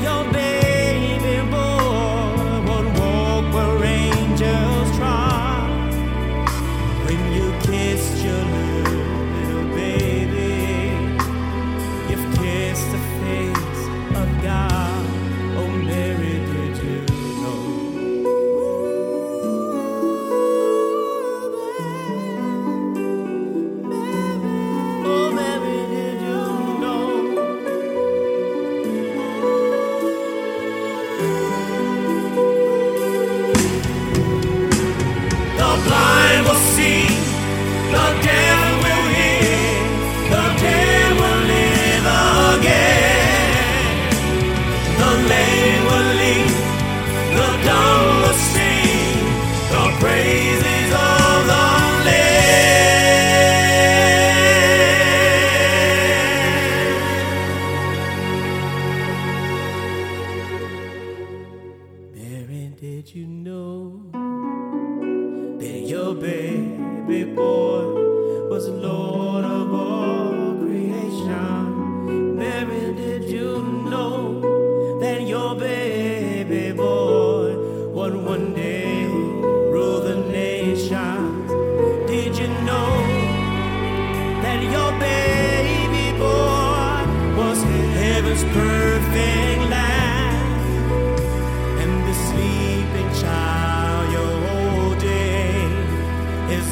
your love. Did you know? that your baby boy was the Lord of all creation. Mary, did you know that your baby boy would one day rule the nations? Did you know that your baby boy was heaven's perfect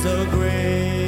so great.